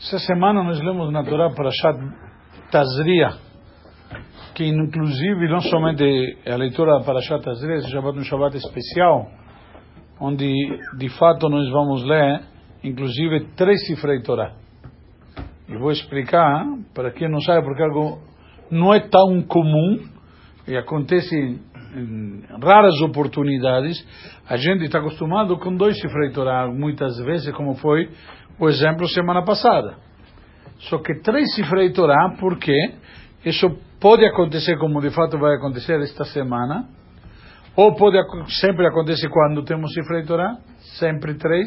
Essa semana nós lemos na Torá Parashat Tazria, que inclusive não somente a leitura da Parashat Tazria, esse Shabbat um Shabbat especial, onde de fato nós vamos ler, inclusive, três cifras de Torá. E vou explicar, para quem não sabe, porque algo não é tão comum, e acontece em raras oportunidades, a gente está acostumado com dois cifras de Torá, muitas vezes, como foi o exemplo semana passada. Só que três cifras de Torá, porque isso pode acontecer como de fato vai acontecer esta semana, ou pode sempre acontecer quando temos cifra de Torá, sempre três.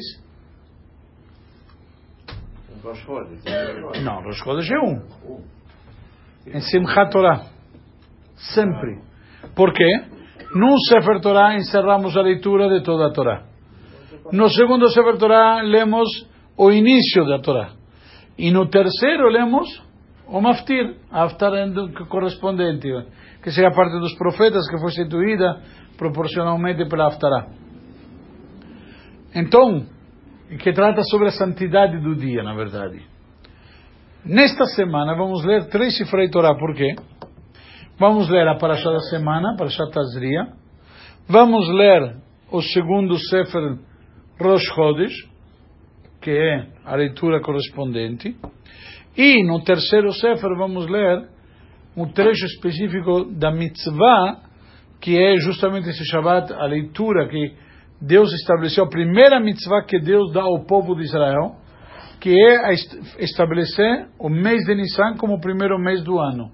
Não, Rosh Chodesh é um. Em Simchat Torá. Sempre. Por quê? Num Sefer Torá encerramos a leitura de toda a Torá. No segundo Sefer Torá lemos o início da Torá. E no terceiro lemos o Maftir, a Haftar correspondente, que seria parte dos profetas que foi instituída proporcionalmente pela Haftará. Então, que trata sobre a santidade do dia, na verdade. Nesta semana vamos ler três de Torá, por quê? Vamos ler a Parashá da semana, Parashá Tazria. Vamos ler o segundo Sefer Rosh Chodesh, que é a leitura correspondente. E no terceiro Sefer vamos ler um trecho específico da mitzvah, que é justamente esse Shabbat, a leitura que Deus estabeleceu, a primeira mitzvah que Deus dá ao povo de Israel, que é estabelecer o mês de Nissan como o primeiro mês do ano.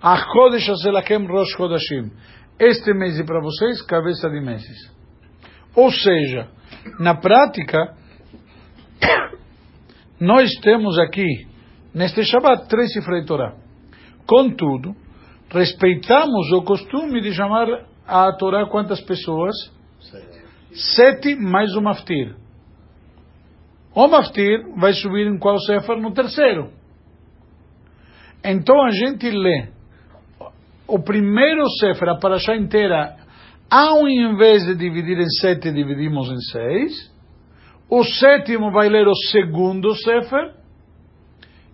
Achodesh Azelakem Rosh Chodashim. Este mês é para vocês, cabeça de meses. Ou seja, na prática, nós temos aqui, neste Shabbat, três de Torá. Contudo, respeitamos o costume de chamar a Torá quantas pessoas? Sete. Sete mais o Maftir. O Maftir vai subir em qual Sefer? No terceiro. Então a gente lê o primeiro Sefer, a Parashá inteira, ao invés de dividir em sete, dividimos em seis. O sétimo vai ler o segundo Sefer,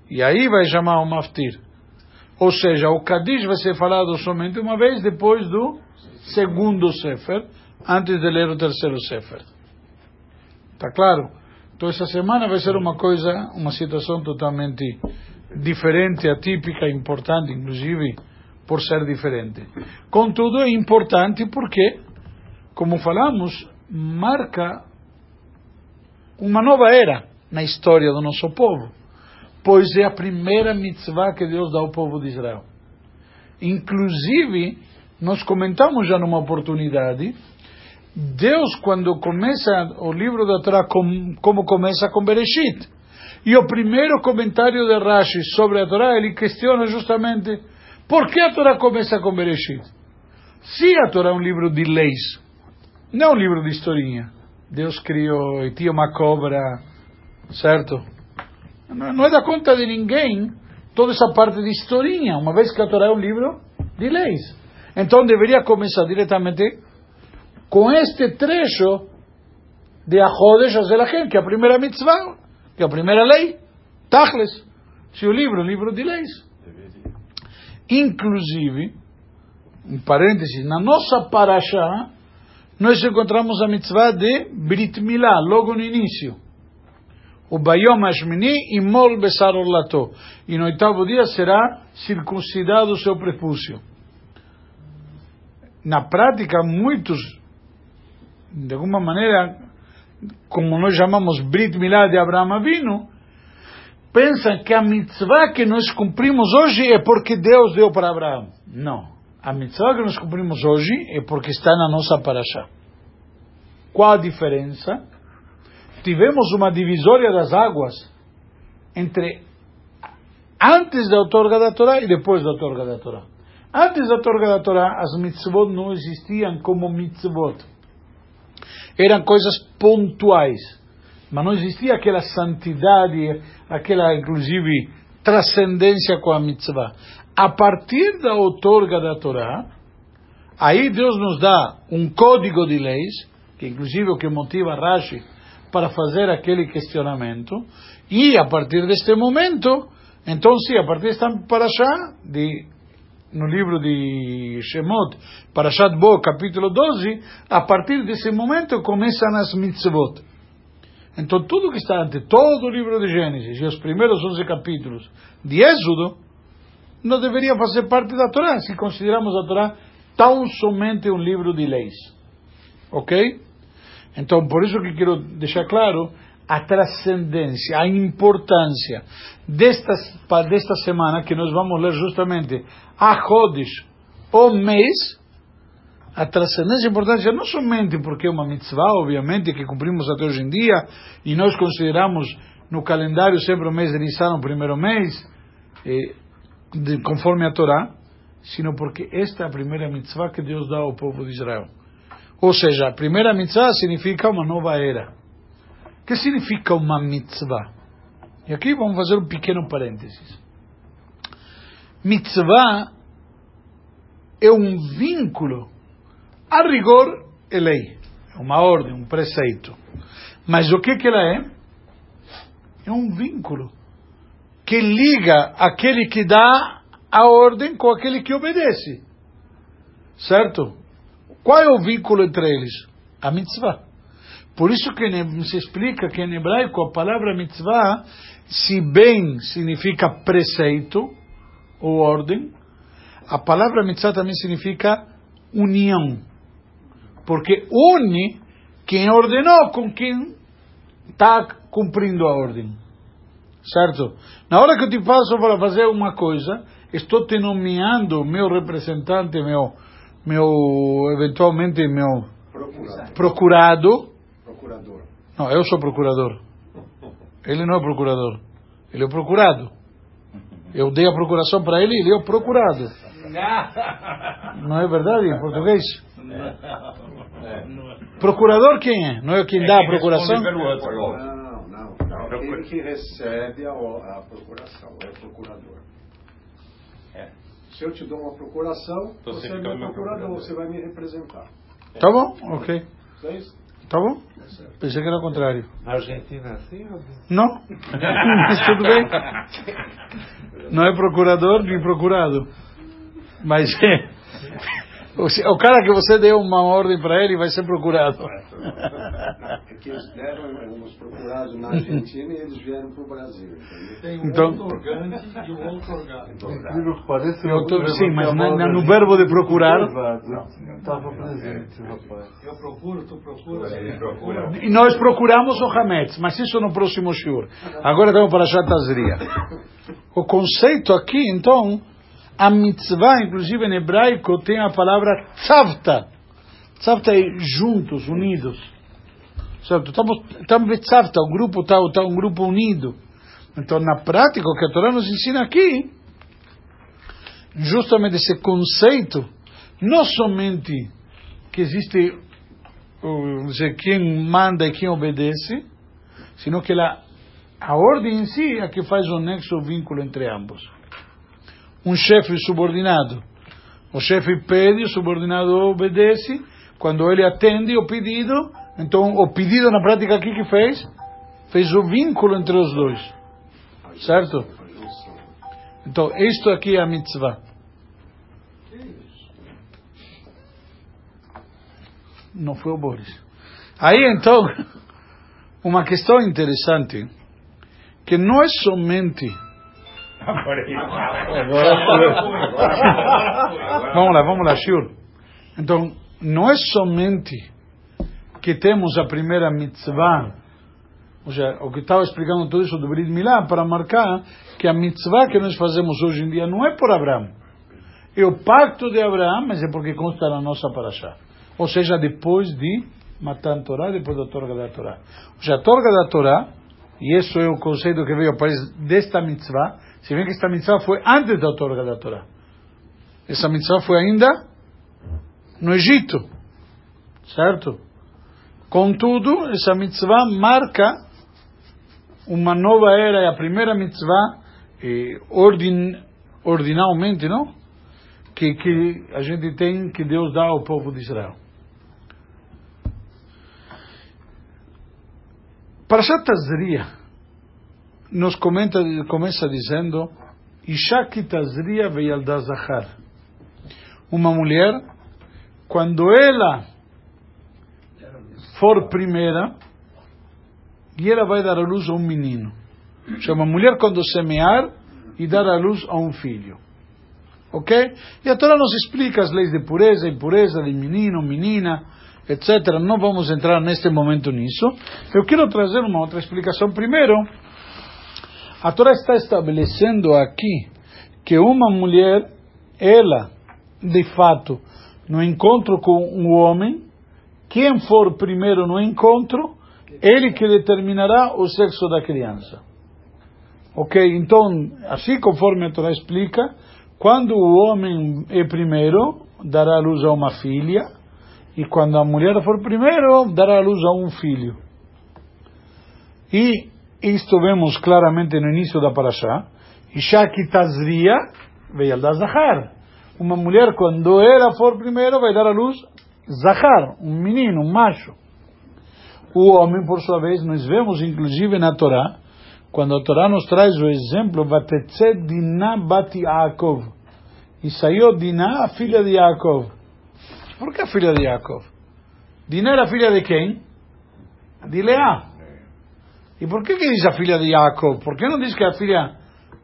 e aí vai chamar o Maftir. Ou seja, o Kadish vai ser falado somente uma vez depois do segundo Sefer, antes de ler o terceiro Sefer. Está claro? Então essa semana vai ser uma coisa, uma situação totalmente diferente, atípica, importante, inclusive por ser diferente. Contudo, é importante porque, como falamos, marca uma nova era na história do nosso povo, pois é a primeira mitzvah que Deus dá ao povo de Israel. Inclusive, nós comentamos já numa oportunidade, Deus, quando começa o livro da Torá, como começa com Bereshit. E o primeiro comentário de Rashi sobre a Torá, ele questiona justamente por que a Torá começa com Bereshit. Se a Torá é um livro de leis, não é um livro de historinha, Deus criou e tinha uma cobra, certo? Não é da conta de ninguém toda essa parte de historinha, uma vez que a Torá é um livro de leis. Então deveria começar diretamente com este trecho de Ahodesh Azelachem, que é a primeira mitzvah, que é a primeira lei, Tachles. Se o livro um livro de leis. Inclusive, em parênteses, na nossa paraxá, nós encontramos a mitzvah de Brit Milá, logo no início. O Bayom Ashmini imol besar orlato. E no oitavo dia será circuncidado o seu prepúcio. Na prática, muitos, de alguma maneira, como nós chamamos Brit Milá de Abraão Avino, pensam que a mitzvah que nós cumprimos hoje é porque Deus deu para Abraão. Não. A mitzvah que nós cumprimos hoje é porque está na nossa paraxá. Qual a diferença? Tivemos uma divisória das águas entre antes da outorga da Torá e depois da outorga da Torá. Antes da outorga da Torá, as mitzvot não existiam como mitzvot. Eram coisas pontuais. Mas não existia aquela santidade, aquela, inclusive, transcendência com a mitzvah. A partir da outorga da Torá, aí Deus nos dá um código de leis, que inclusive o que motiva Rashi para fazer aquele questionamento, e a partir deste momento, então sim, a partir desta paraxá, de, no livro de Shemot, Parashat Bo, capítulo 12, a partir desse momento começam as mitzvot. Então tudo que está ante todo o livro de Gênesis e os primeiros 11 capítulos de Êxodo, não deveria fazer parte da Torá, se consideramos a Torá tão somente um livro de leis. Ok? Então, por isso que quero deixar claro a transcendência, a importância desta, desta semana que nós vamos ler justamente a Chodesh, o mês, a transcendência e importância não somente porque é uma mitzvah, obviamente, que cumprimos até hoje em dia, e nós consideramos no calendário sempre o mês de Nissan o primeiro mês, eh, de, conforme a Torá, sino porque esta é a primeira mitzvah que Deus dá ao povo de Israel. Ou seja, a primeira mitzvah significa uma nova era. O que significa uma mitzvah? E aqui vamos fazer um pequeno parênteses. Mitzvah é um vínculo, a rigor é lei, é uma ordem, um preceito. Mas o que, que ela é? É um vínculo que liga aquele que dá a ordem com aquele que obedece. Certo? Qual é o vínculo entre eles? A mitzvah. Por isso que se explica que em hebraico a palavra mitzvah, se bem significa preceito ou ordem, a palavra mitzvah também significa união. Porque une quem ordenou com quem está cumprindo a ordem. Certo? Na hora que eu te faço para fazer uma coisa, estou te nomeando meu representante, meu, meu eventualmente meu procurado. procurado. Procurador. Não, eu sou procurador. Ele não é procurador. Ele é o procurado. Eu dei a procuração para ele e ele é o procurado. Não é verdade em português? Procurador quem é? Não é quem dá a procuração? Aquele que recebe a, a procuração, é o procurador. É. Se eu te dou uma procuração, então você, é meu procurador, procurador, você vai me representar. Tá bom, ok. É isso? Tá bom? Pensei que era o contrário. Na Argentina é assim? Não. Mas tudo bem. Não é procurador nem procurado. Mas é. O cara que você deu uma ordem para ele vai ser procurado. É que eles deram os procurados na Argentina e eles vieram para o Brasil. Tem um então, outorgante e um outorgado. Parece outro, sim, mas na, na, no verbo de procurar. Estava presente, rapaz. Eu procuro, tu procuras. E nós procuramos o Hametz, mas isso no próximo shiur. Agora estamos para a Shatazria. O conceito aqui, então a mitzvah, inclusive em hebraico, tem a palavra tzavta. Tzavta é juntos, unidos. Certo? Estamos, estamos tzavta, o grupo está tá um grupo unido. Então, na prática, o que a Torá nos ensina aqui, justamente esse conceito, não somente que existe dizer, quem manda e quem obedece, sino que a, a ordem em si é que faz o nexo, o vínculo entre ambos um chefe subordinado. O chefe pede, o subordinado obedece. Quando ele atende o pedido, então o pedido na prática aqui que fez, fez o vínculo entre os dois. Certo? Então, isto aqui é a mitzvah. Não foi o Boris. Aí então, uma questão interessante, que não é somente vamos lá, vamos lá, Shur. Então, não é somente que temos a primeira mitzvah, ou seja, o que estava explicando tudo isso do Brit Milá, para marcar que a mitzvah que nós fazemos hoje em dia não é por Abraão. É o pacto de Abraão, mas é porque consta na nossa paraxá. Ou seja, depois de matar a Torá, depois da torga da Torá. Ou seja, a torga da Torá, e isso é o conceito que veio a partir desta mitzvah, se bem que esta mitzvah foi antes da outorga da Torá. Essa mitzvah foi ainda no Egito. Certo? Contudo, essa mitzvah marca uma nova era, e a primeira mitzvah, eh, ordin, ordinalmente, não? Que, que a gente tem, que Deus dá ao povo de Israel. Parashat Tazria nos comenta, começa dizendo Tazria. Uma mulher, quando ela for primeira, e ela vai dar a luz a um menino. Chama mulher quando semear e dar a luz a um filho. Ok? E a Torá nos explica as leis de pureza, impureza de menino, menina, etc. Não vamos entrar neste momento nisso. Eu quero trazer uma outra explicação. Primeiro, a Torá está estabelecendo aqui que uma mulher, ela, de fato, no encontro com um homem, quem for primeiro no encontro, ele que determinará o sexo da criança. Ok? Então, assim conforme a Torá explica, quando o homem é primeiro, dará luz a uma filha, e quando a mulher for primeiro, dará luz a um filho. E isto vemos claramente no início da Parashá. Isha kitazria da Zahar. Uma mulher, quando ela for primeiro, vai dar a luz Zahar, um menino, um macho. O homem, por sua vez, nós vemos inclusive na Torá, quando a Torá nos traz o exemplo, Vatetze Dinah Bati Yaakov. E saiu Dinah, a filha de Yaakov. Por que a filha de Yaakov? Dinah era filha de quem? De Leá. E por que, que diz a filha de Yaakov? Por que não diz que a filha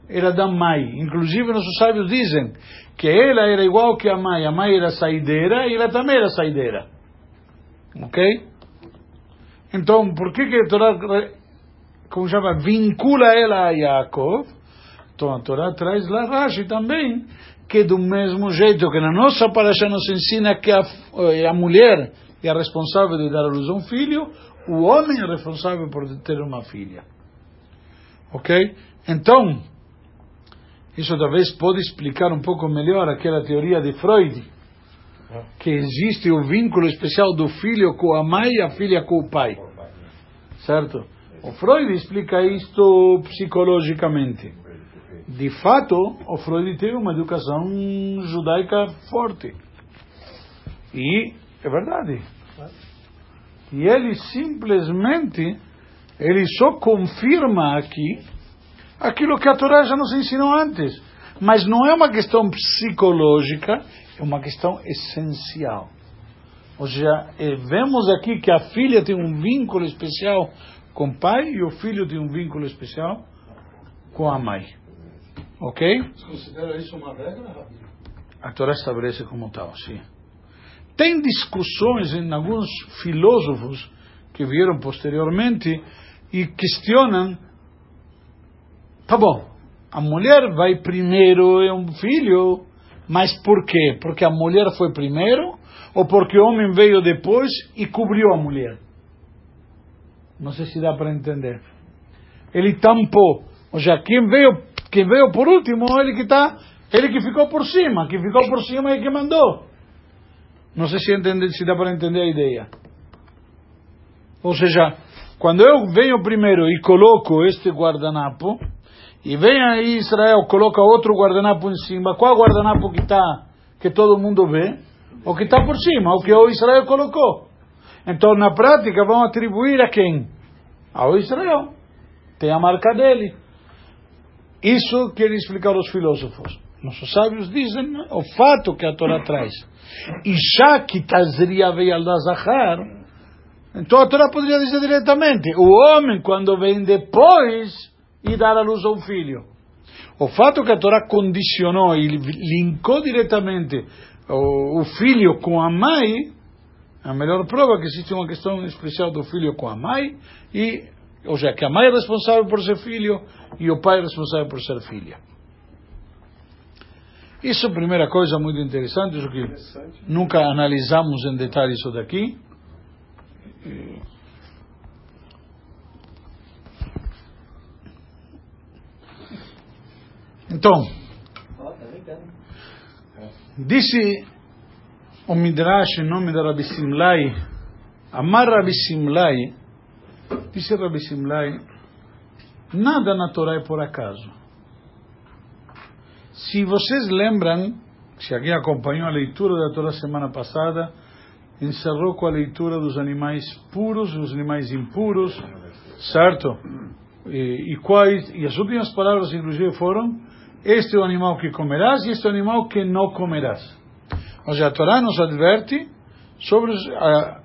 era da mãe? Inclusive, nossos sábios dizem que ela era igual que a mãe. A mãe era saideira e ela também era saideira. Ok? Então, por que, que a Torá, como chama, vincula ela a Yaakov? Então, a Torá traz lá Rashi também, que do mesmo jeito que na nossa paraxá nos ensina que a, eh, a mulher é a responsável de dar à luz a um filho, o homem é responsável por ter uma filha. Ok? Então, isso talvez pode explicar um pouco melhor aquela teoria de Freud, que existe o vínculo especial do filho com a mãe e a filha com o pai. Certo? O Freud explica isto psicologicamente. De fato, o Freud teve uma educação judaica forte. E é verdade. E ele simplesmente, ele só confirma aqui aquilo que a Torá já nos ensinou antes. Mas não é uma questão psicológica, é uma questão essencial. Ou seja, eh, vemos aqui que a filha tem um vínculo especial com o pai e o filho tem um vínculo especial com a mãe. Ok? Você considera isso uma regra, Rabi? A Torá estabelece como tal, sim. Tem discussões em alguns filósofos que vieram posteriormente e questionam: tá bom, a mulher vai primeiro é um filho, mas por quê? Porque a mulher foi primeiro ou porque o homem veio depois e cobriu a mulher? Não sei se dá para entender. Ele tampou. Ou seja, quem veio quem veio por último, ele que está, ele que ficou por cima, que ficou por cima e que mandou. Não sei se, entende, se dá para entender a ideia. Ou seja, quando eu venho primeiro e coloco este guardanapo, e vem aí Israel, coloca outro guardanapo em cima, qual guardanapo que está, que todo mundo vê? O que está por cima, o que o Israel colocou. Então, na prática, vão atribuir a quem? Ao Israel. Tem a marca dele. Isso quer explicar os filósofos. Nossos sábios dizem o fato que a Torá traz. Isha que tazria veialda zahar. Então a Torá poderia dizer diretamente: o homem, quando vem depois, e dar à luz a um filho. O fato que a Torá condicionou e linkou diretamente o, o filho com a mãe, a melhor prova que existe uma questão especial do filho com a mãe e ou seja, que a mãe é responsável por ser filho e o pai é responsável por ser filha. Isso é a primeira coisa muito interessante, isso que nunca analisamos em detalhe isso daqui. Então, disse o Midrash em nome da Rabi Simlai, Amar Rabi Simlai, Disse Rabbi Simlai, nada na Torá é por acaso. Se vocês lembram, se alguém acompanhou a leitura da Torá semana passada, encerrou com a leitura dos animais puros e os animais impuros, Certo? E, e, quais, e as últimas palavras, inclusive, foram: Este é o animal que comerás e este é o animal que não comerás. Ou seja, a Torá nos adverte sobre a,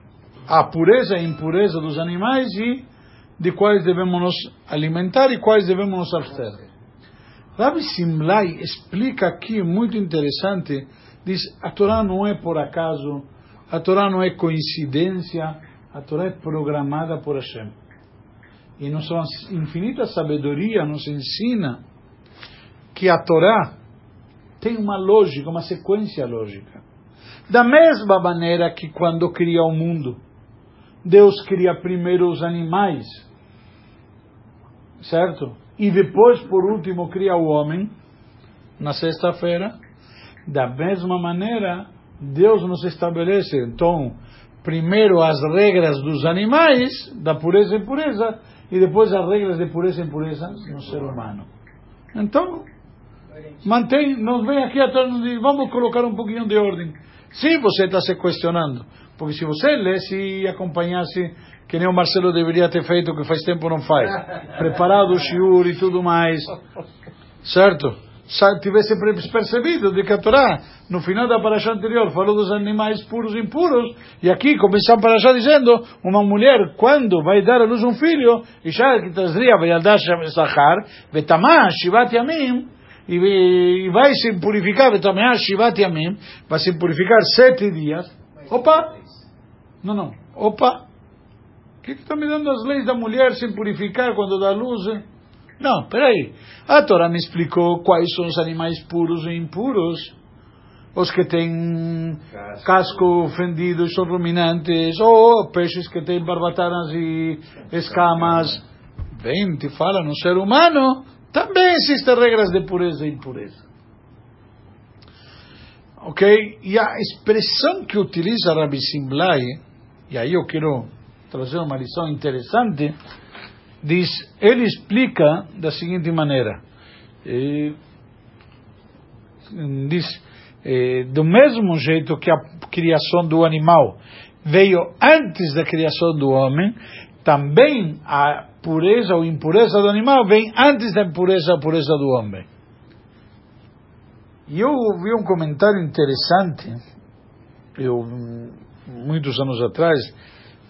a pureza e impureza dos animais e de quais devemos nos alimentar e quais devemos nos abster. Rabbi Simlai explica aqui, muito interessante, diz, a Torá não é por acaso, a Torá não é coincidência, a Torá é programada por Hashem. E nossa infinita sabedoria nos ensina que a Torá tem uma lógica, uma sequência lógica. Da mesma maneira que quando cria o mundo, Deus cria primeiro os animais, certo? E depois, por último, cria o homem, na sexta-feira. Da mesma maneira, Deus nos estabelece, então, primeiro as regras dos animais, da pureza e impureza, e depois as regras de pureza e impureza no ser humano. Então, mantém, nos vem aqui atrás e vamos colocar um pouquinho de ordem. Sim, você está se questionando. Porque se você lesse e acompanhasse, que nem o Marcelo deveria ter feito, que faz tempo não faz, preparado o shiur e tudo mais, certo? tivesse percebido de que a Torá, no final da paraxá anterior, falou dos animais puros e impuros, e aqui começou a paraxá dizendo, uma mulher, quando vai dar à luz um filho, e já que trazia, vai dar Zahar, Betamá, Shivat Yamim, e vai se purificar, Betamá, Shivat Yamim, vai se purificar sete dias. Opa! Não, não. Opa! O que está me dando as leis da mulher se purificar quando dá luz? Não, peraí. A Torá me explicou quais são os animais puros e impuros. Os que têm casco, casco fendido e são ruminantes, ou peixes que têm barbatanas e escamas. Bem, te fala, no ser humano também existem regras de pureza e impureza. Ok? E a expressão que utiliza Rabbi Simlai, e aí eu quero trazer uma lição interessante, diz, ele explica da seguinte maneira, eh, diz, eh, do mesmo jeito que a criação do animal veio antes da criação do homem, também a pureza ou impureza do animal vem antes da pureza ou pureza do homem. E eu ouvi um comentário interessante, eu, muitos anos atrás,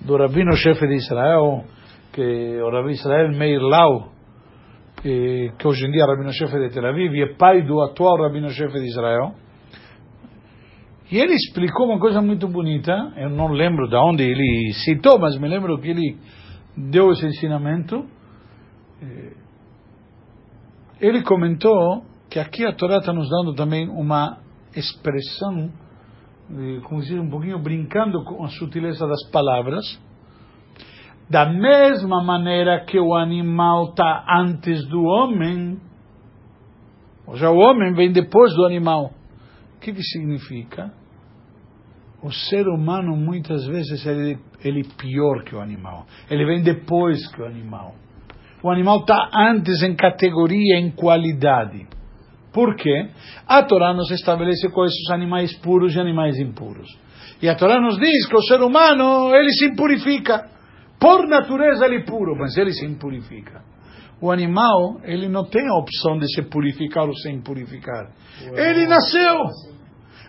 do rabino-chefe de Israel, que o Rabi Israel Meir Lau, que, que hoje em dia é rabino-chefe de Tel Aviv, e é pai do atual rabino-chefe de Israel. E ele explicou uma coisa muito bonita, eu não lembro de onde ele citou, mas me lembro que ele deu esse ensinamento. Eh, ele comentou que aqui a Torá está nos dando também uma expressão, eh, como dizer, um pouquinho brincando com a sutileza das palavras, da mesma maneira que o animal está antes do homem, ou seja, o homem vem depois do animal. O que, que significa? O ser humano muitas vezes ele, ele é pior que o animal. Ele vem depois que o animal. O animal está antes em categoria, em qualidade. Por quê? A Torá nos estabelece são os animais puros e animais impuros. E a Torá nos diz que o ser humano, ele se impurifica. Por natureza ele é puro, mas ele se impurifica. O animal, ele não tem a opção de se purificar ou sem purificar. Ele nasceu.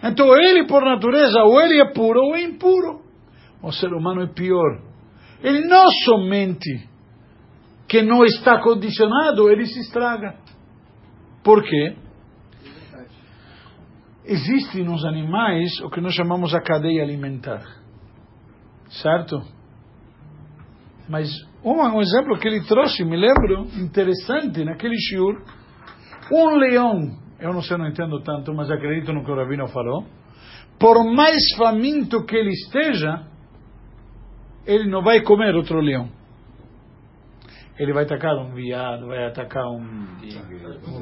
Então ele, por natureza, ou ele é puro ou é impuro. O ser humano é pior. Ele não somente que não está condicionado, ele se estraga. Por quê? Existe nos animais o que nós chamamos a cadeia alimentar. Certo? Mas um, exemplo que ele trouxe, me lembro, interessante, naquele shiur, um leão, eu não sei, não entendo tanto, mas acredito no que o Rabino falou, por mais faminto que ele esteja, ele não vai comer outro leão. Ele vai atacar um viado, vai atacar um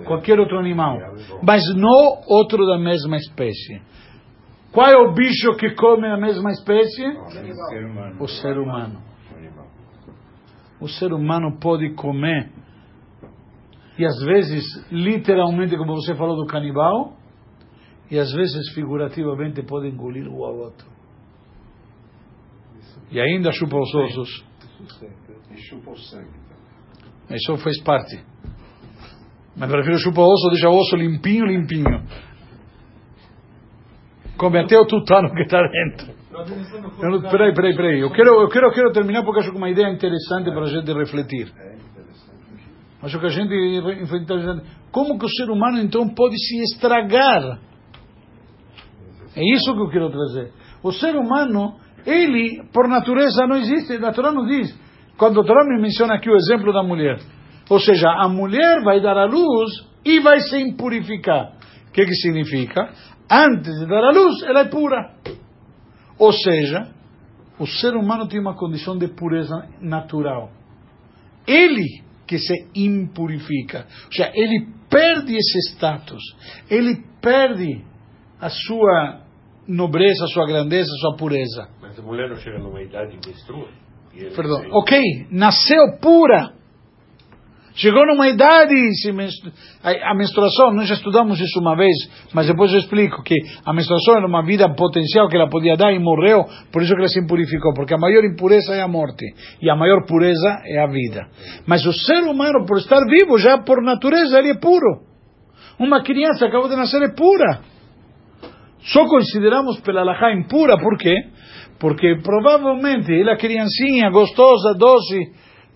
qualquer outro animal, mas não outro da mesma espécie. Qual é o bicho que come a mesma espécie? O ser humano o ser humano pode comer, e às vezes, literalmente, como você falou do canibal, e às vezes, figurativamente, pode engolir o outro. E ainda chupa os ossos. E chupa o sangue. Isso faz parte. Mas prefiro chupar osso, deixa o osso limpinho, limpinho. Come até o tutano que está dentro. Eu peraí, peraí, peraí. Eu quero, eu, quero, eu quero terminar porque acho que é uma ideia interessante para a gente refletir. Acho que a gente. Como que o ser humano então pode se estragar? É isso que eu quero trazer. O ser humano, ele, por natureza, não existe. A Torá não diz. Quando a Torá me menciona aqui o exemplo da mulher. Ou seja, a mulher vai dar a luz e vai se impurificar. O que, que significa? Antes de dar a luz, ela é pura. Ou seja, o ser humano tem uma condição de pureza natural. Ele que se impurifica. Ou seja, ele perde esse status. Ele perde a sua nobreza, a sua grandeza, a sua pureza. Mas a mulher não chega numa idade menstrua? Perdão. Ok, nasceu pura. Chegou numa idade, menstru... a menstruação, nós já estudamos isso uma vez, mas depois eu explico que a menstruação era uma vida potencial que ela podia dar e morreu, por isso que ela se impurificou, porque a maior impureza é a morte e a maior pureza é a vida. Mas o ser humano, por estar vivo, já por natureza, ele é puro. Uma criança acabou de nascer é pura. Só consideramos pela alahá impura, por quê? Porque provavelmente ela é criancinha, gostosa, doce,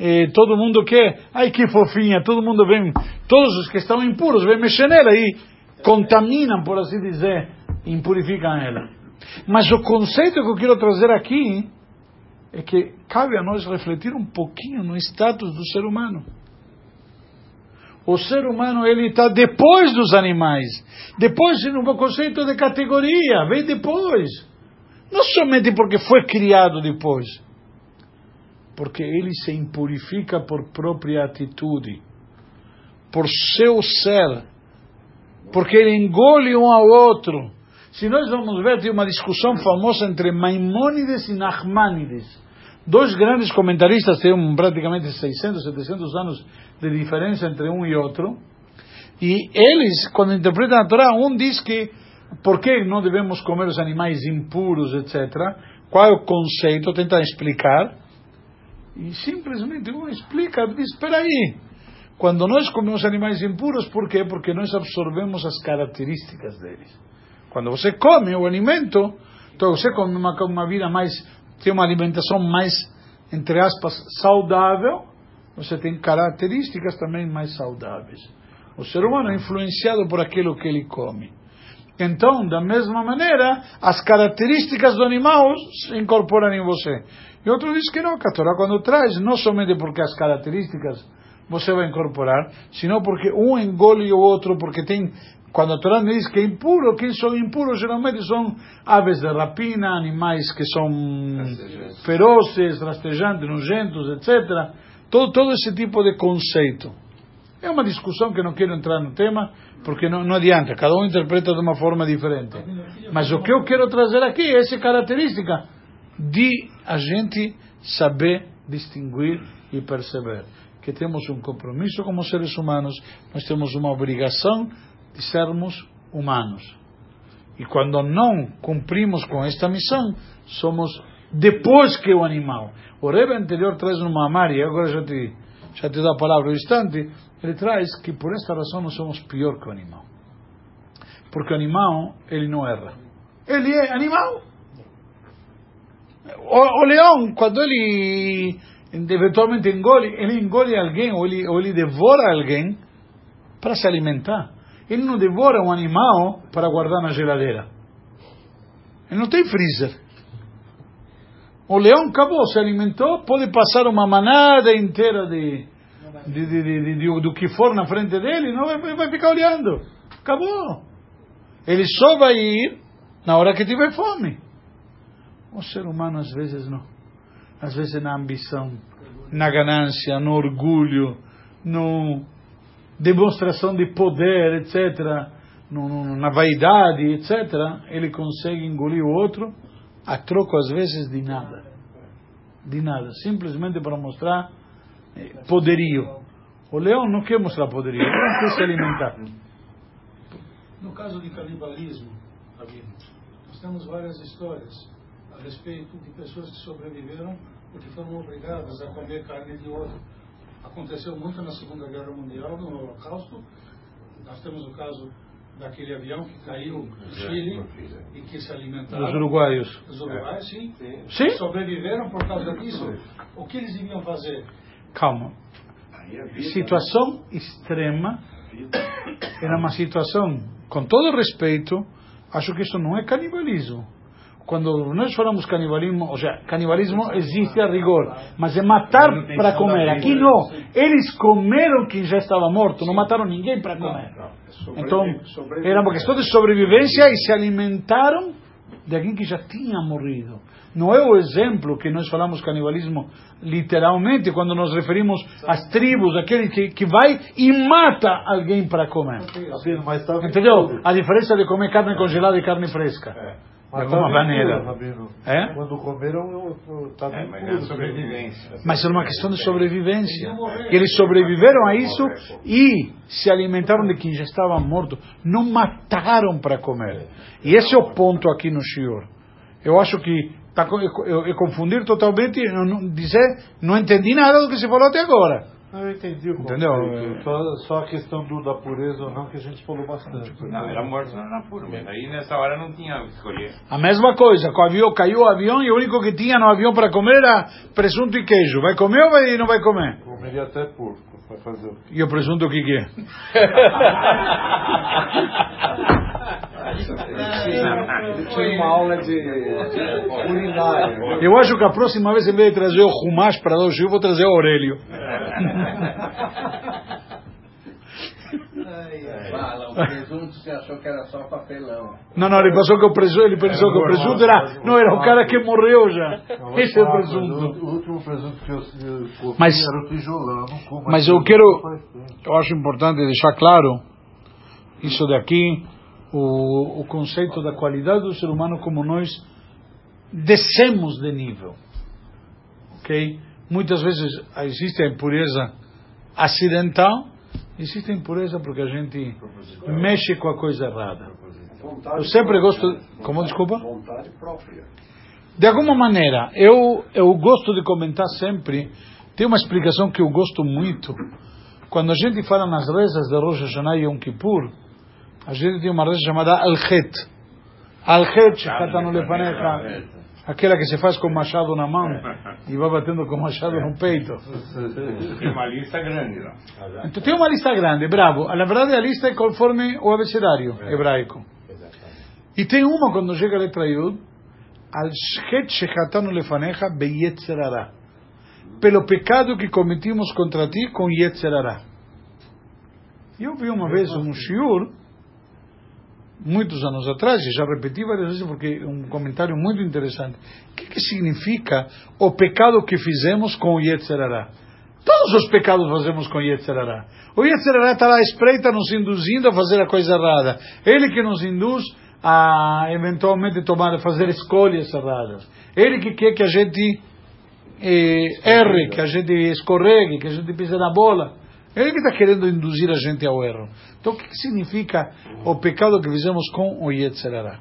eh, todo mundo quer, ai que fofinha, todo mundo vem, todos os que estão impuros vêm mexer nela e contaminam, por assim dizer, impurificam ela. Mas o conceito que eu quero trazer aqui é que cabe a nós refletir um pouquinho no status do ser humano. O ser humano ele está depois dos animais, depois no conceito de categoria, vem depois. Não somente porque foi criado depois porque ele se impurifica por própria atitude, por seu ser, porque ele engole um ao outro. Se nós vamos ver, tem uma discussão famosa entre Maimônides e Nachmanides, dois grandes comentaristas, têm praticamente 600, 700 anos de diferença entre um e outro, e eles, quando interpretam a Torá, um diz que por que não devemos comer os animais impuros, etc. Qual é o conceito? Tenta explicar. E simplesmente um explica, diz, espera aí, quando nós comemos animais impuros, por quê? Porque nós absorvemos as características deles. Quando você come o alimento, então você come uma, uma vida mais, tem uma alimentação mais, entre aspas, saudável, você tem características também mais saudáveis. O ser humano é influenciado por aquilo que ele come. Então, da mesma maneira, as características do animal se incorporam em você. E outro diz que não, que a Torá quando traz, não somente porque as características você vai incorporar, senão porque um engole o outro, porque tem, quando a Torá diz que é impuro, quem são impuros geralmente são aves de rapina, animais que são ferozes, rastejantes, nojentos, etc. Todo, todo esse tipo de conceito. É uma discussão que não quero entrar no tema, porque não, não adianta, cada um interpreta de uma forma diferente. Mas o que eu quero trazer aqui é essa característica de a gente saber distinguir e perceber que temos um compromisso como seres humanos, nós temos uma obrigação de sermos humanos. E quando não cumprimos com esta missão, somos depois que o animal. O Rebbe anterior traz no Mamar, e agora já te, já te dou a palavra um instante, ele traz que por esta razão nós somos pior que o animal. Porque o animal, ele não erra. Ele é animal. O, o leão, quando ele eventualmente engole, ele engole alguém ou ele, ou ele devora alguém para se alimentar. Ele não devora um animal para guardar na geladeira. Ele não tem freezer. O leão acabou, se alimentou, pode passar uma manada inteira de, de, de, de, do que for na frente dele, não vai, vai ficar olhando. Acabou. Ele só vai ir na hora que tiver fome. O ser humano às vezes não. Às vezes na ambição, na ganância, no orgulho, no demonstração de poder, etc., no, no, na vaidade, etc., ele consegue engolir o outro a troco às vezes de nada. De nada. Simplesmente para mostrar eh, poderio. O leão não quer mostrar poderio, ele não quer se alimentar. No caso de canibalismo, nós temos várias histórias a respeito de pessoas que sobreviveram porque foram obrigadas a comer carne de outro. aconteceu muito na Segunda Guerra Mundial, no Holocausto. Nós temos o caso daquele avião que caiu no Chile e que se alimentaram. Os uruguaios. Os uruguaios, sim. Sim? Sobreviveram por causa disso. O que eles deviam fazer? Calma. Situação extrema. Era uma situação, com todo respeito, acho que isso não é canibalismo. Quando nós falamos canibalismo, ou seja, canibalismo existe a rigor, mas é matar para comer. Aqui não. Eles comeram quem já estava morto, não mataram ninguém para comer. Então, era uma questão de sobrevivência e se alimentaram de alguém que já tinha morrido. Não é o exemplo que nós falamos canibalismo literalmente quando nos referimos às tribos, aquele que, que vai e mata alguém para comer. Entendeu? A diferença de comer carne congelada e carne fresca. De alguma maneira. É? Quando comeram, estava É, mas é sobrevivência. Mas é uma questão de sobrevivência. E eles sobreviveram a isso e se alimentaram de quem já estava morto. Não mataram para comer. E esse é o ponto aqui no Shior. Eu acho que tá, eu, eu, eu confundir totalmente, eu não, dizer, não entendi nada do que se falou até agora. Não, eu entendi o Entendeu? Só, só a questão do, da pureza ou não que a gente falou bastante. Não, era morto não era puro mesmo. Aí nessa hora não tinha o que escolher. A mesma coisa, com o avião, caiu o avião e o único que tinha no avião para comer era presunto e queijo. Vai comer ou vai, não vai comer? Comeria até porco. Vai fazer o quê? E o presunto o que, que é? Tinha uma aula de culinária. Eu acho que a próxima vez, em vez de trazer o Rumash para dar o Gil, eu vou trazer o Aurélio. Fala, o presunto você achou que era só papelão. Não, não, ele pensou que o presunto, ele pensou que o presunto era, não, era o cara que morreu já. Esse é o presunto. O último presunto que eu, comi Mas- era o tijolão. Mas eu quero, eu acho importante deixar claro isso daqui, o, o conceito da qualidade do ser humano como nós descemos de nível, ok? Muitas vezes existe a impureza acidental, existe a impureza porque a gente mexe com a coisa errada. Eu sempre gosto, como desculpa? Vontade própria. De alguma maneira, eu, eu gosto de comentar sempre, tem uma explicação que eu gosto muito. Quando a gente fala nas rezas de Rosh Hashanah e Yom Kippur, a gente tem uma reza chamada. Al-Het, Shechatanu Lefanecha, aquela que se faz com machado na mão e vai batendo com machado no peito. Tem uma lista grande lá. Então tem uma lista grande, bravo. Na verdade a lista é conforme o abecedário hebraico. E tem uma quando chega a letra Yud, al shet shechatanu lefanecha beyetzerara. Pelo pecado que cometimos contra ti com yetzerara. Eu vi uma vez um shiur, muitos anos atrás, e já repeti várias vezes porque é um comentário muito interessante. O que, que significa o pecado que fizemos com o yetzerara? Todos os pecados fazemos com Yetzirará. O Yetzirará está lá espreita nos induzindo a fazer a coisa errada. Ele que nos induz a eventualmente tomar, fazer escolhas erradas. Ele que quer que a gente eh, erre, que a gente escorregue, que a gente pise na bola. Ele que está querendo induzir a gente ao erro. Então, o que, significa o pecado que fizemos com o Yetzirará?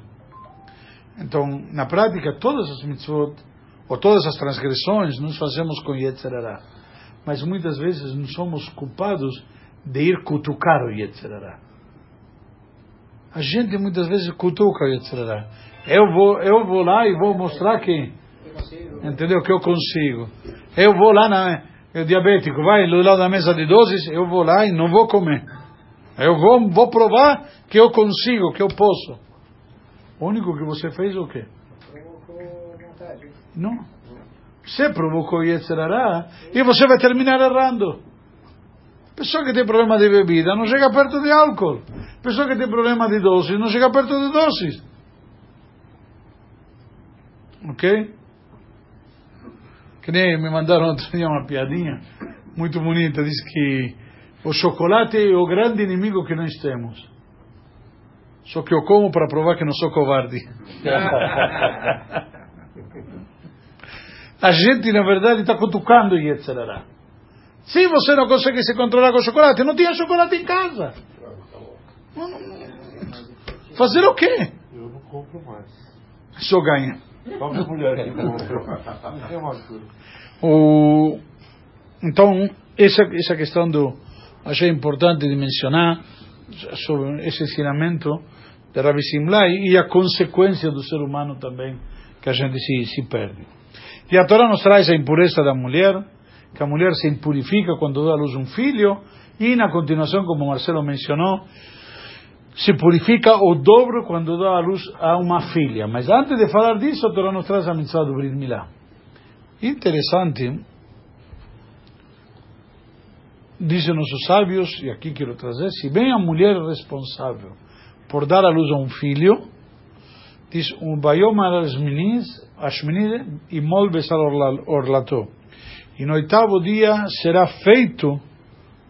Então, na prática, todas as mitzvot, ou todas as transgressões, nós fazemos com Yetzirará mas muitas vezes não somos culpados de ir cutucar o Yetzirará. A gente muitas vezes cutuca o Yetzirará. Eu vou, eu vou lá e vou mostrar que, entendeu, que eu consigo. Eu vou lá na, o diabético vai lado da mesa de dozes, eu vou lá e não vou comer. Eu vou, vou provar que eu consigo, que eu posso. O único que você fez é o quê? Não. Você provocou Yetzirará e você vai terminar errando. Pessoa que tem problema de bebida não chega perto de álcool. Pessoa que tem problema de doces não chega perto de doces. Ok? Que nem me mandaram outro dia uma piadinha muito bonita. Diz que o chocolate é o grande inimigo que nós temos. Só que eu como para provar que não sou covarde. A gente, na verdade, está cutucando o Yetzirará. Se você não consegue se controlar com chocolate, não tinha chocolate em casa. Fazer o quê? Eu não compro mais. Só ganha. Minha mulher que compra. Tem uma coisa. O... então, essa, essa questão do. Achei importante de mencionar sobre esse ensinamento de Rabi Simlai e a consequência do ser humano também, que a gente se, se perde. E a Torá nos traz a impureza da mulher, que a mulher se impurifica quando dá à luz um filho, e na continuação, como Marcelo mencionou, se purifica o dobro quando dá à luz a uma filha. Mas antes de falar disso, a Torá nos traz a mitzvah do Brit Milá. Interessante, dizem nossos sábios, e aqui quero trazer, se bem a mulher responsável por dar à luz a um filho, diz, um bayomar ashminiz, ashminiz, e mol besar orlato. E no oitavo dia será feito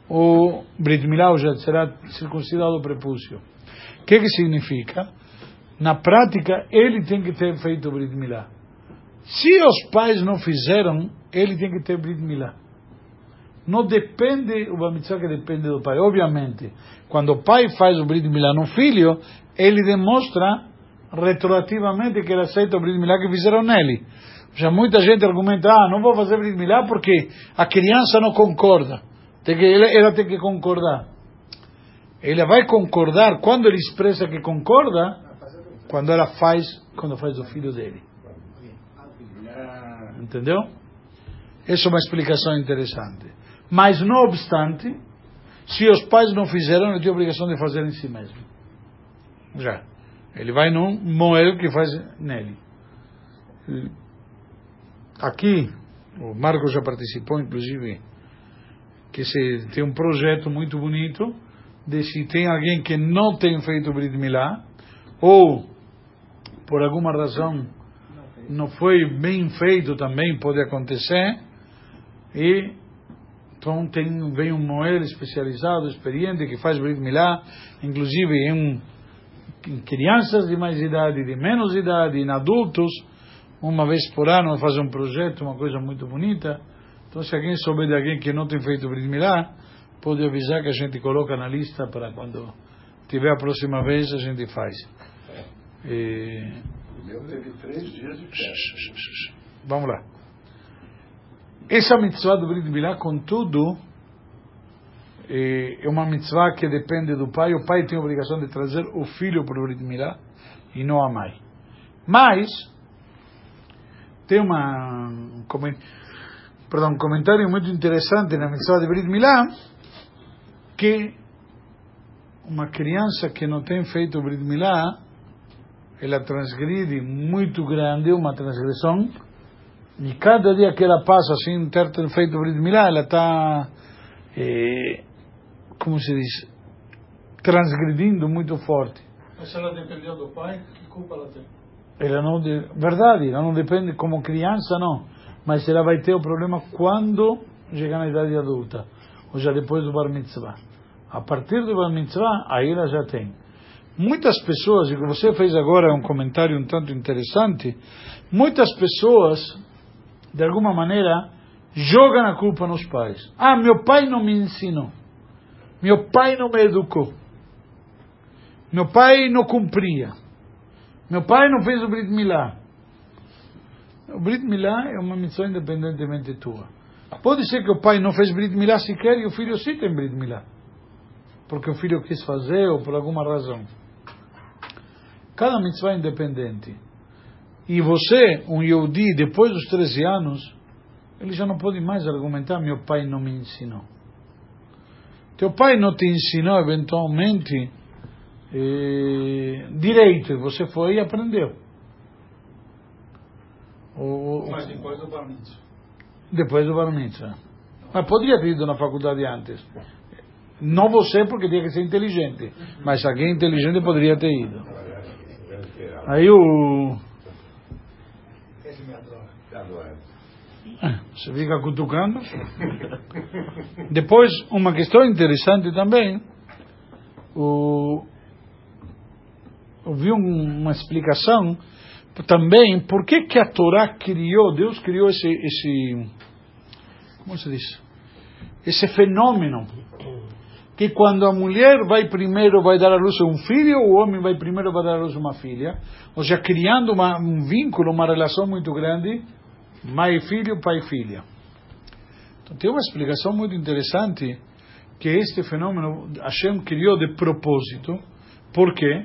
o Brit ou já será circuncidado o prepúcio. O que que significa? Na prática, ele tem que ter feito o Brit. Se os pais não fizeram, ele tem que ter Brit Milá. Não depende, o Bamitzvah que depende do pai. Obviamente, quando o pai faz o Brit Milá no filho, ele demonstra retroativamente que ele aceita o Brit Milá que fizeram nele. Já muita gente argumenta, ah, não vou fazer Brit Milá porque a criança não concorda. Tem que, ela tem que concordar. Ela vai concordar quando ele expressa que concorda, quando ela faz, quando faz o filho dele. Entendeu? Essa é uma explicação interessante. Mas, não obstante, se os pais não fizeram, ele tem a obrigação de fazer em si mesmo. Já. Ele vai num moel que faz nele. Aqui, o Marcos já participou, inclusive, que se tem um projeto muito bonito de se tem alguém que não tem feito Brit Milá, ou por alguma razão não foi bem feito também, pode acontecer, e então tem, vem um Moel especializado, experiente, que faz Brit Milá, inclusive em, em crianças de mais idade, de menos idade, em adultos, uma vez por ano faz um projeto, uma coisa muito bonita. Então se alguém souber de alguém que não tem feito Brit Milá, pode avisar que a gente coloca na lista para quando tiver a próxima vez a gente faz. E... Meu teve três dias de festa. Vamos lá. Essa mitzvah do Brit Milá, contudo, é uma mitzvah que depende do pai. O pai tem a obrigação de trazer o filho para o Brit Milá e não a mãe. Mas, tem uma, um, perdão, um comentário muito interessante na mitzvah de Brit Milá, que uma criança que não tem feito Brit Milá, ela transgride muito grande, uma transgressão e cada dia que ela passa sem ter feito Brit Milá, ela está, eh, como se diz, transgredindo muito forte. Mas se ela dependeu do pai, que culpa ela tem? Ela não, de, verdade, ela não depende como criança, não. Mas ela vai ter o problema quando chegar na idade adulta, ou já depois do Bar Mitzvah. A partir do Bar Mitzvah, aí ela já tem. Muitas pessoas, e você fez agora um comentário um tanto interessante, muitas pessoas de alguma maneira, jogam a culpa nos pais. Ah, meu pai não me ensinou. Meu pai não me educou. Meu pai não cumpria. Meu pai não fez o Brit Milá. O Brit Milá é uma missão independentemente tua. Pode ser que o pai não fez Brit Milá sequer e o filho sim tem Brit Milá. Porque o filho quis fazer ou por alguma razão. Cada mitzvah é independente. E você, um Yehudi, depois dos 13 anos, ele já não pode mais argumentar: meu pai não me ensinou. Teu pai não te ensinou, eventualmente, eh, direito, e você foi e aprendeu. O, Mas depois do Bar Mitzvah. Depois do Bar Mitzvah. Mas poderia ter ido na faculdade antes. Não você, porque tinha que ser inteligente. Mas alguém inteligente poderia ter ido. Aí o Você fica cutucando. Depois, uma questão interessante também. O, eu vi uma explicação também por que, que a Torá criou, Deus criou esse, esse como se diz? Esse fenômeno que quando a mulher vai primeiro vai dar à luz a um filho, o homem vai primeiro vai dar à luz a uma filha, ou seja, criando uma, um vínculo, uma relação muito grande mãe e filho, pai e filha. Então, tem uma explicação muito interessante que este fenômeno Hashem criou de propósito. Por quê?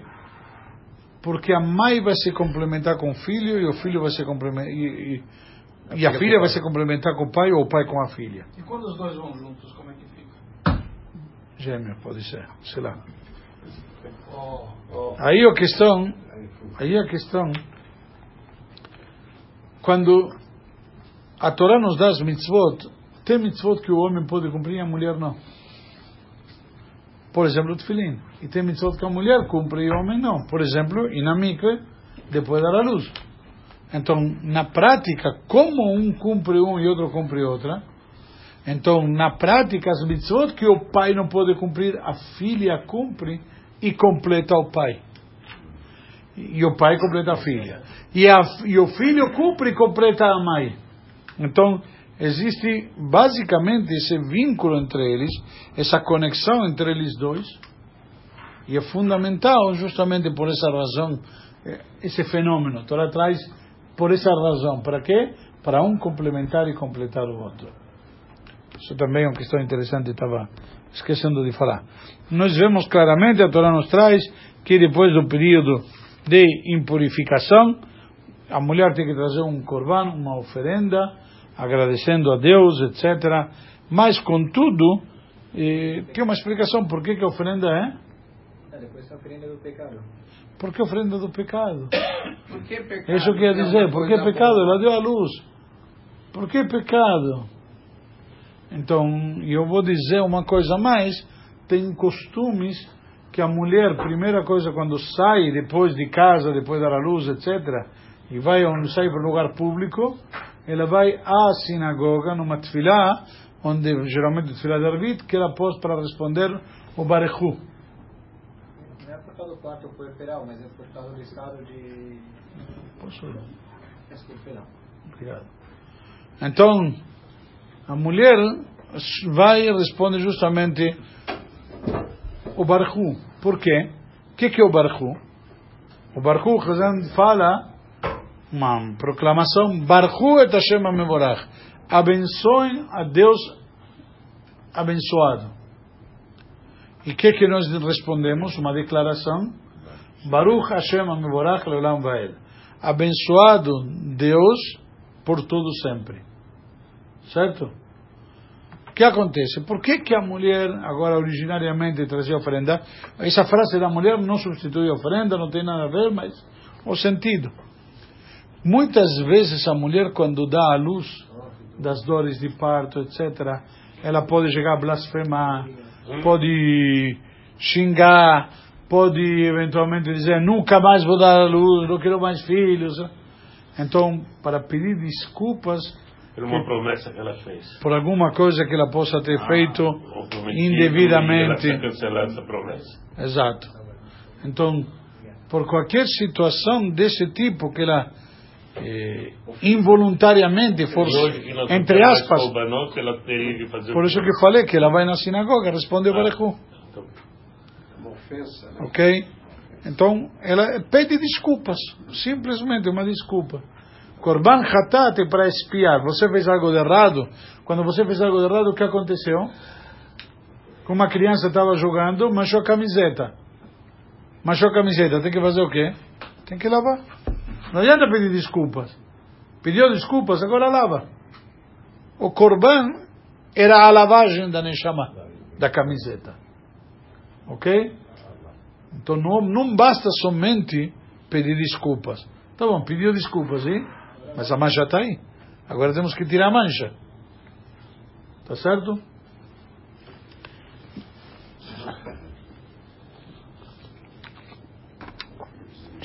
Porque a mãe vai se complementar com o filho e o filho vai se complementar e, e, e a filha vai se complementar com o pai ou o pai com a filha. E quando os dois vão juntos, como é que? Gêmeo, pode ser, sei lá. Oh, oh. Aí a questão, aí a questão, quando a Torá nos dá as mitzvot, tem mitzvot que o homem pode cumprir e a mulher não. Por exemplo, o tefilim. E tem mitzvot que a mulher cumpre e o homem não. Por exemplo, e na mikve, depois de dar a luz. Então, na prática, como um cumpre um e outro cumpre outra, então, na prática, as mitzvot que o pai não pode cumprir, a filha cumpre e completa o pai. E o pai completa a filha. E, a, e o filho cumpre e completa a mãe. Então, existe basicamente esse vínculo entre eles, essa conexão entre eles dois, e é fundamental justamente por essa razão, eh, esse fenômeno. Torá traz por essa razão. Para quê? Para um complementar e completar o outro. Isso também é uma questão interessante, estava esquecendo de falar. Nós vemos claramente, a Torá nos traz que depois do período de impurificação, a mulher tem que trazer um corban, uma oferenda, agradecendo a Deus, etc. Mas, contudo, eh, tem uma explicação por que, que a oferenda é? É, depois a oferenda do pecado. Por que a oferenda do pecado? Por que pecado? Isso quer dizer, por que pecado? Ela deu a luz. Por que pecado? Então, eu vou dizer uma coisa mais, tem costumes que a mulher, primeira coisa, quando sai depois de casa, depois de dar a luz, etc., e vai onde sai para um lugar público, ela vai à sinagoga, numa tefilá, onde geralmente tefilá de Arvit, que ela pôs para responder o Barechu. Não é por causa do quarto mas é por causa do estado de. Posso? É. Obrigado. Então, a mulher vai e responde justamente o Barechu. Por quê? O que, que é o Barechu? O Barechu, Hazan fala uma proclamação, Barhu et Hashem Amevorach. Abençoem a Deus abençoado. E o que, que nós respondemos? Uma declaração. Baruch Hashem Amevorach Leolam Vael. Abençoado Deus por todo sempre. Certo? O que acontece? Por que, que a mulher, agora originariamente trazia oferenda? Essa frase da mulher não substitui oferenda, não tem nada a ver, mas o sentido. Muitas vezes a mulher, quando dá a luz das dores de parto, etc., ela pode chegar a blasfemar, pode xingar, pode eventualmente dizer nunca mais vou dar a luz, não quero mais filhos. Então, para pedir desculpas por uma promessa que ela fez. Por alguma coisa que ela possa ter ah, feito indevidamente. Ela cancelar essa promessa. Exato. Então, por qualquer situação desse tipo que ela eh, involuntariamente, for, entre aspas, por isso que falei que ela vai na sinagoga, responde o Barechu. Uma ofensa. Né? Ok? Então, ela pede desculpas, simplesmente uma desculpa. Korban Hatat é para espiar. Você fez algo de errado. Quando você fez algo de errado, o que aconteceu? Uma criança estava jogando, manchou a camiseta. Manchou a camiseta, tem que fazer o quê? Tem que lavar. Não adianta pedir desculpas. Pediu desculpas, agora lava. O Corban era a lavagem da Neshama, da camiseta. Ok? Então não, não basta somente pedir desculpas. Tá bom, pediu desculpas, hein? Mas a mancha está aí. Agora temos que tirar a mancha. Tá certo?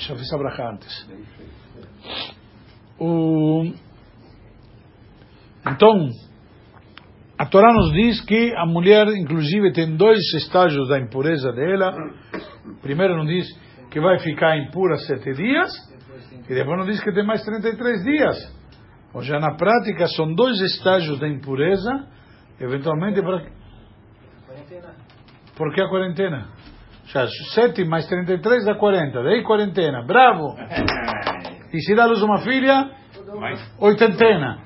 Eu ver se abraçar antes. O... Então, a Torá nos diz que a mulher, inclusive, tem dois estágios da impureza dela. Primeiro, nos diz que vai ficar impura sete dias, e depois nos diz que tem mais 33 dias. Ou seja, na prática, são dois estágios da impureza, eventualmente para. Por que a quarentena? Já, 7 mais 33 dá 40, daí quarentena, bravo! E se dá luz uma filha, oitentena.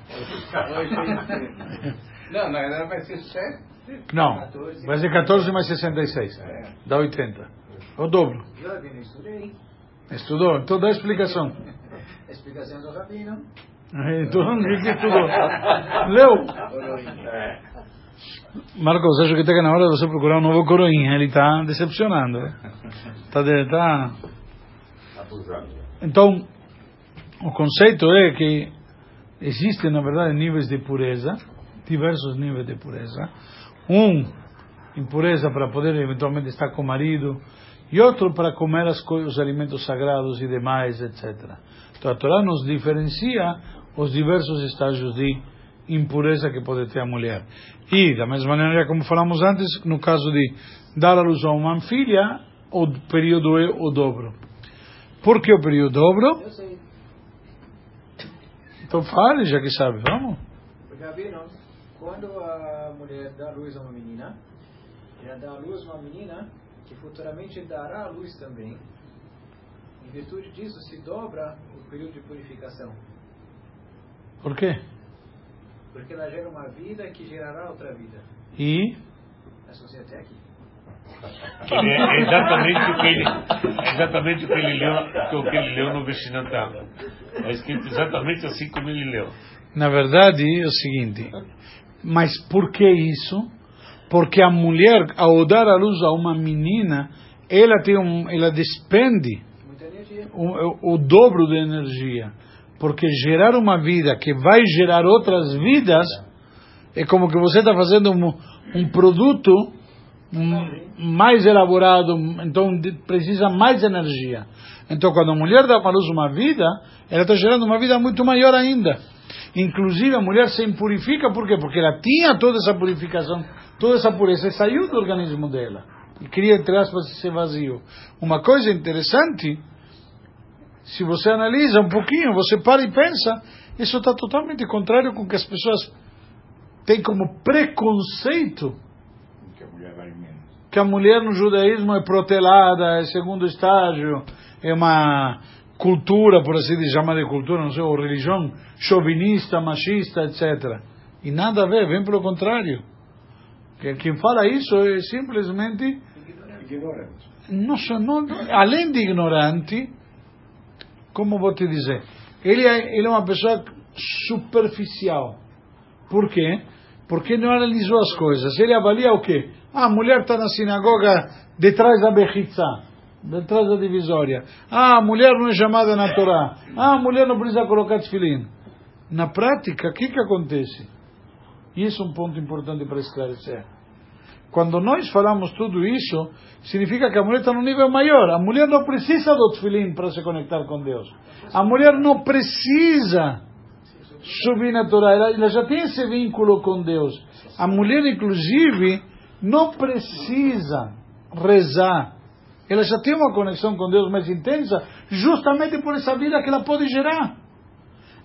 Não, na verdade vai ser 7. Não, vai ser 14 mais 66. Dá 80. O dobro. Eu não. Estudou? Então dá a explicação. A explicação do Rabino. Então, o que que estudou? Leu? Marcos, acho que está na hora de você procurar um novo coroinha. Ele está decepcionando. Está tá... Então, o conceito é que existem, na verdade, níveis de pureza, diversos níveis de pureza. Um, impureza para poder eventualmente estar com o marido, e outro para comer as os alimentos sagrados e demais, etc. Então a Torá nos diferencia os diversos estágios de impureza que pode ter a mulher. E, da mesma maneira como falamos antes, no caso de dar a luz a uma filha, o período é o dobro. Por que o período dobro? Eu sei. Então fale, já que sabe, vamos? Porque Rabino, quando a mulher dá luz a uma menina, ela dá a luz a uma menina que futuramente dará a luz também. Em virtude disso, se dobra o período de purificação. Por quê? Porque ela gera uma vida que gerará outra vida. E Mas você até aqui. É exatamente o que ele, é exatamente o que ele leu, o que ele leu no Vestinantam. É escrito exatamente assim como ele leu. Na verdade, é o seguinte, mas por que isso? Porque a mulher, ao dar a luz a uma menina, ela tem um, ela despende o, o, dobro de energia. Porque gerar uma vida que vai gerar outras vidas é como que você está fazendo um, um produto hum, mais elaborado, então precisa mais energia. Então, quando a mulher dá para luz uma vida, ela está gerando uma vida muito maior ainda. Inclusive, a mulher se impurifica, por quê? Porque ela tinha toda essa purificação, toda essa pureza, saiu do organismo dela. E queria, entre aspas, esse vazio. Uma coisa interessante, se você analisa um pouquinho, você para e pensa, isso está totalmente contrário com o que as pessoas têm como preconceito Que a mulher vale menos. que a mulher no judaísmo é protelada, é segundo estágio, é uma cultura, por assim dizer, chamar de cultura, não sei, ou religião chauvinista, machista, etc. E nada a ver, vem pelo contrário. Que- Quem fala isso é simplesmente, Ignorante. não, não, além de ignorante, como vou te dizer, ele é, ele é uma pessoa superficial. Por quê? Porque não analisou as coisas. Ele avalia o quê? Ah, a mulher está na sinagoga detrás da berritza, detrás da divisória. Ah, a mulher não é chamada na Torá. Ah, a mulher não precisa colocar tefilim. Na prática, o que, que acontece? Isso é um ponto importante para esclarecer. Quando nós falamos tudo isso, significa que a mulher está num nível maior. A mulher não precisa do tefilim para se conectar com Deus. A mulher não precisa subir na Torá. Ela, ela já tem esse vínculo com Deus. A mulher, inclusive, não precisa rezar. Ela já tem uma conexão com Deus mais intensa, justamente por essa vida que ela pode gerar.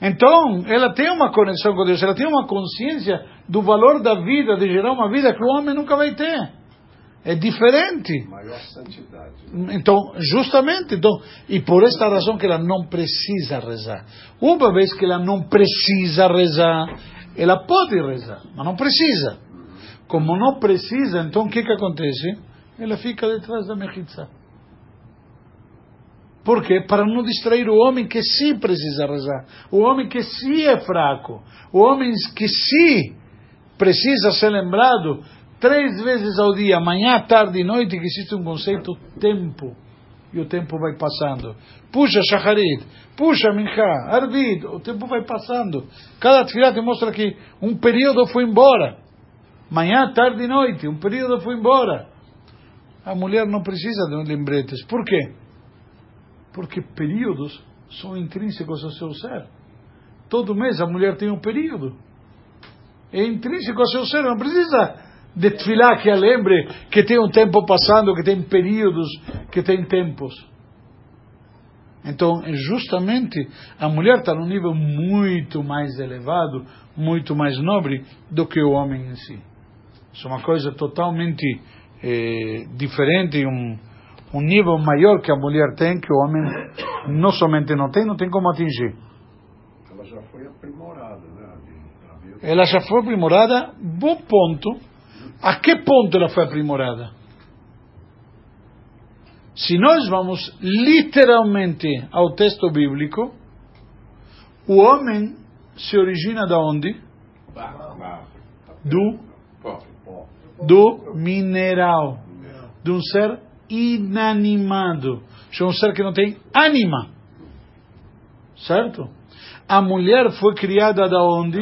Então, ela tem uma conexão com Deus, ela tem uma consciência do valor da vida, de gerar uma vida que o homem nunca vai ter. É diferente. Maior santidade. Então, justamente, então, e por esta razão que ela não precisa rezar. Uma vez que ela não precisa rezar, ela pode rezar, mas não precisa. Como não precisa, então o que que acontece? Ela fica detrás da mejitza. Por quê? Para não distrair o homem que sim precisa rezar. O homem que sim é fraco. O homem que sim precisa ser lembrado três vezes ao dia, manhã, tarde e noite, que existe um conceito tempo. E o tempo vai passando. Puxa Shacharit, puxa Minchá, Arvid, o tempo vai passando. Cada tefilá te mostra que um período foi embora. Manhã, tarde e noite, um período foi embora. A mulher não precisa de lembretes. Por quê? Porque períodos são intrínsecos ao seu ser. Todo mês a mulher tem um período. É intrínseco ao seu ser, não precisa de tefilá que a lembre que tem um tempo passando, que tem períodos, que tem tempos. Então, é justamente, a mulher está num nível muito mais elevado, muito mais nobre do que o homem em si. Isso é uma coisa totalmente eh, diferente, um, um nível maior que a mulher tem, que o homem não somente não tem, não tem como atingir. Ela já foi aprimorada, né? Ela já foi aprimorada, bom ponto. A que ponto ela foi aprimorada? Se nós vamos literalmente ao texto bíblico, o homem se origina da onde? Do, do mineral. De um ser inanimado. De um ser que não tem ânima. Certo? A mulher foi criada da onde?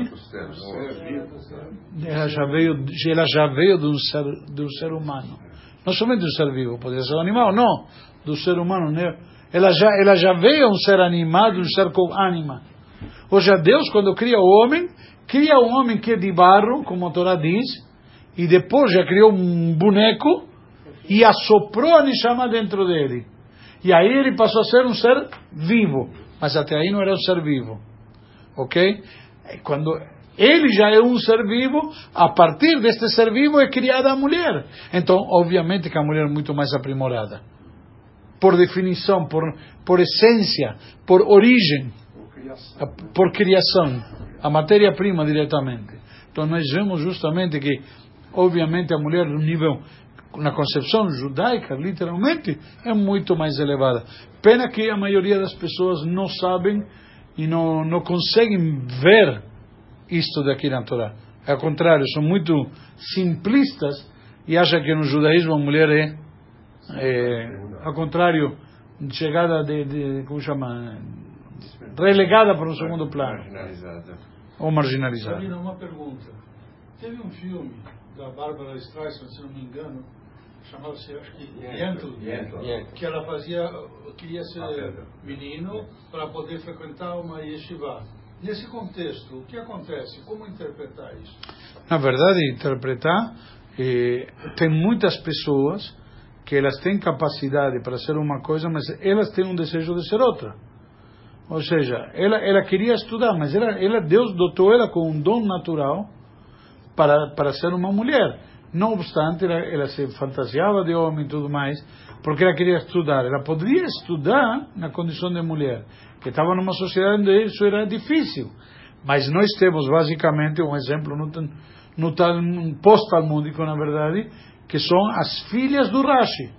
Ela já veio, ela já veio de um ser, de um ser humano. Não somente do ser vivo, poderia ser um animal, não. Do ser humano. Né? Ela, já, ela já veio um ser animado, um ser com ânima. Ou seja, Deus, quando cria o homem, cria um homem que é de barro, como a Torá diz, e depois já criou um boneco e assoprou a Nishama dentro dele. E aí ele passou a ser um ser vivo. Mas até aí não era um ser vivo. Ok? Quando ele já é um ser vivo, a partir deste ser vivo é criada a mulher. Então, obviamente que a mulher é muito mais aprimorada. Por definição, por, por essência, por origem, por criação. A matéria-prima diretamente. Então, nós vemos justamente que, obviamente, a mulher, no nível na concepção judaica, literalmente, é muito mais elevada. Pena que a maioria das pessoas não sabem e não, não conseguem ver isto daqui na Torá. É ao contrário, são muito simplistas e acham que no judaísmo a mulher é, é ao contrário, chegada de, de, como chama, relegada para um segundo plano. Marginalizada. Ou marginalizada. Sabina, uma pergunta. Teve um filme da Bárbara Streisand, se não me engano, chamava-se, acho que, Yentl, que ela fazia, queria ser menino para poder frequentar uma yeshiva. Nesse contexto, o que acontece? Como interpretar isso? Na verdade, interpretar, eh, tem muitas pessoas que elas têm capacidade para ser uma coisa, mas elas têm um desejo de ser outra. Ou seja, ela, ela queria estudar, mas ela, ela, Deus dotou ela com um dom natural para, para ser uma mulher. Não obstante, ela, ela se fantasiava de homem e tudo mais, porque ela queria estudar. Ela poderia estudar na condição de mulher, que estava numa sociedade onde isso era difícil. Mas nós temos basicamente um exemplo no, no pós-talmúdico, na verdade, que são as filhas do Rashi.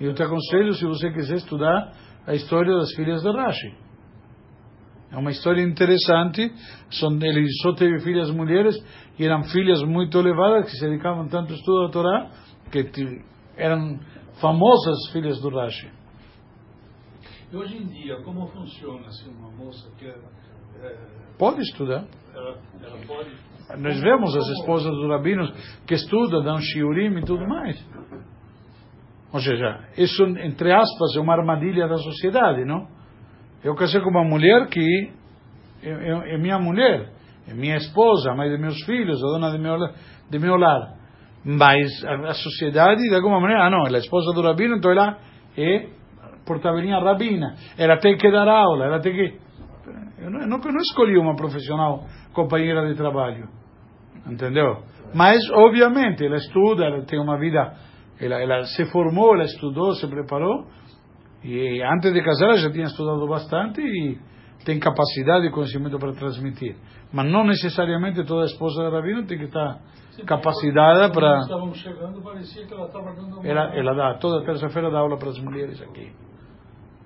Eu te aconselho, se você quiser estudar a história das filhas do Rashi. É uma história interessante. São, ele só teve filhas mulheres e eram filhas muito elevadas que se dedicavam tanto ao estudo da Torá que eram famosas filhas do Rashi. E hoje em dia, como funciona se uma moça quer. É, pode estudar. Ela, ela pode. Nós vemos as esposas dos rabinos que estudam, dão shiurim e tudo mais. Ou seja, isso, entre aspas, é uma armadilha da sociedade, não? Eu casei com uma mulher que é, é, é minha mulher, é minha esposa, a mãe de meus filhos, a dona de meu, de meu lar. Mas a, a sociedade, de alguma maneira, ah, não, ela é esposa do rabino, então ela é porta-velhinha rabina. Ela tem que dar aula, ela tem que. Eu não, eu não escolhi uma profissional companheira de trabalho. Entendeu? Mas, obviamente, ela estuda, ela tem uma vida. Ela, ela se formou, ela estudou, se preparou. E antes de casar, ela já tinha estudado bastante e tem capacidade e conhecimento para transmitir. Mas não necessariamente toda esposa de rabino tem que estar Sim, capacitada para. Estávamos chegando, parecia que ela estava dando uma... ela, ela dá, toda terça-feira dá aula para as mulheres aqui.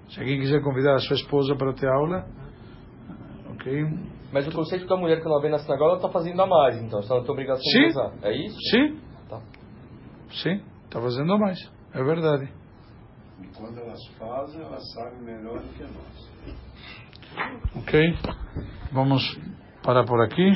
Se alguém quiser convidar a sua esposa para ter aula, ok? Mas o conceito da mulher que ela vem na sinagoga, ela está fazendo a mais, então, ela tem obrigação Sim. de usar. É isso? Sim. Tá. Sim, está fazendo a mais. É verdade. Quando elas fazem, elas sabem melhor do que nós. Ok? Vamos parar por aqui.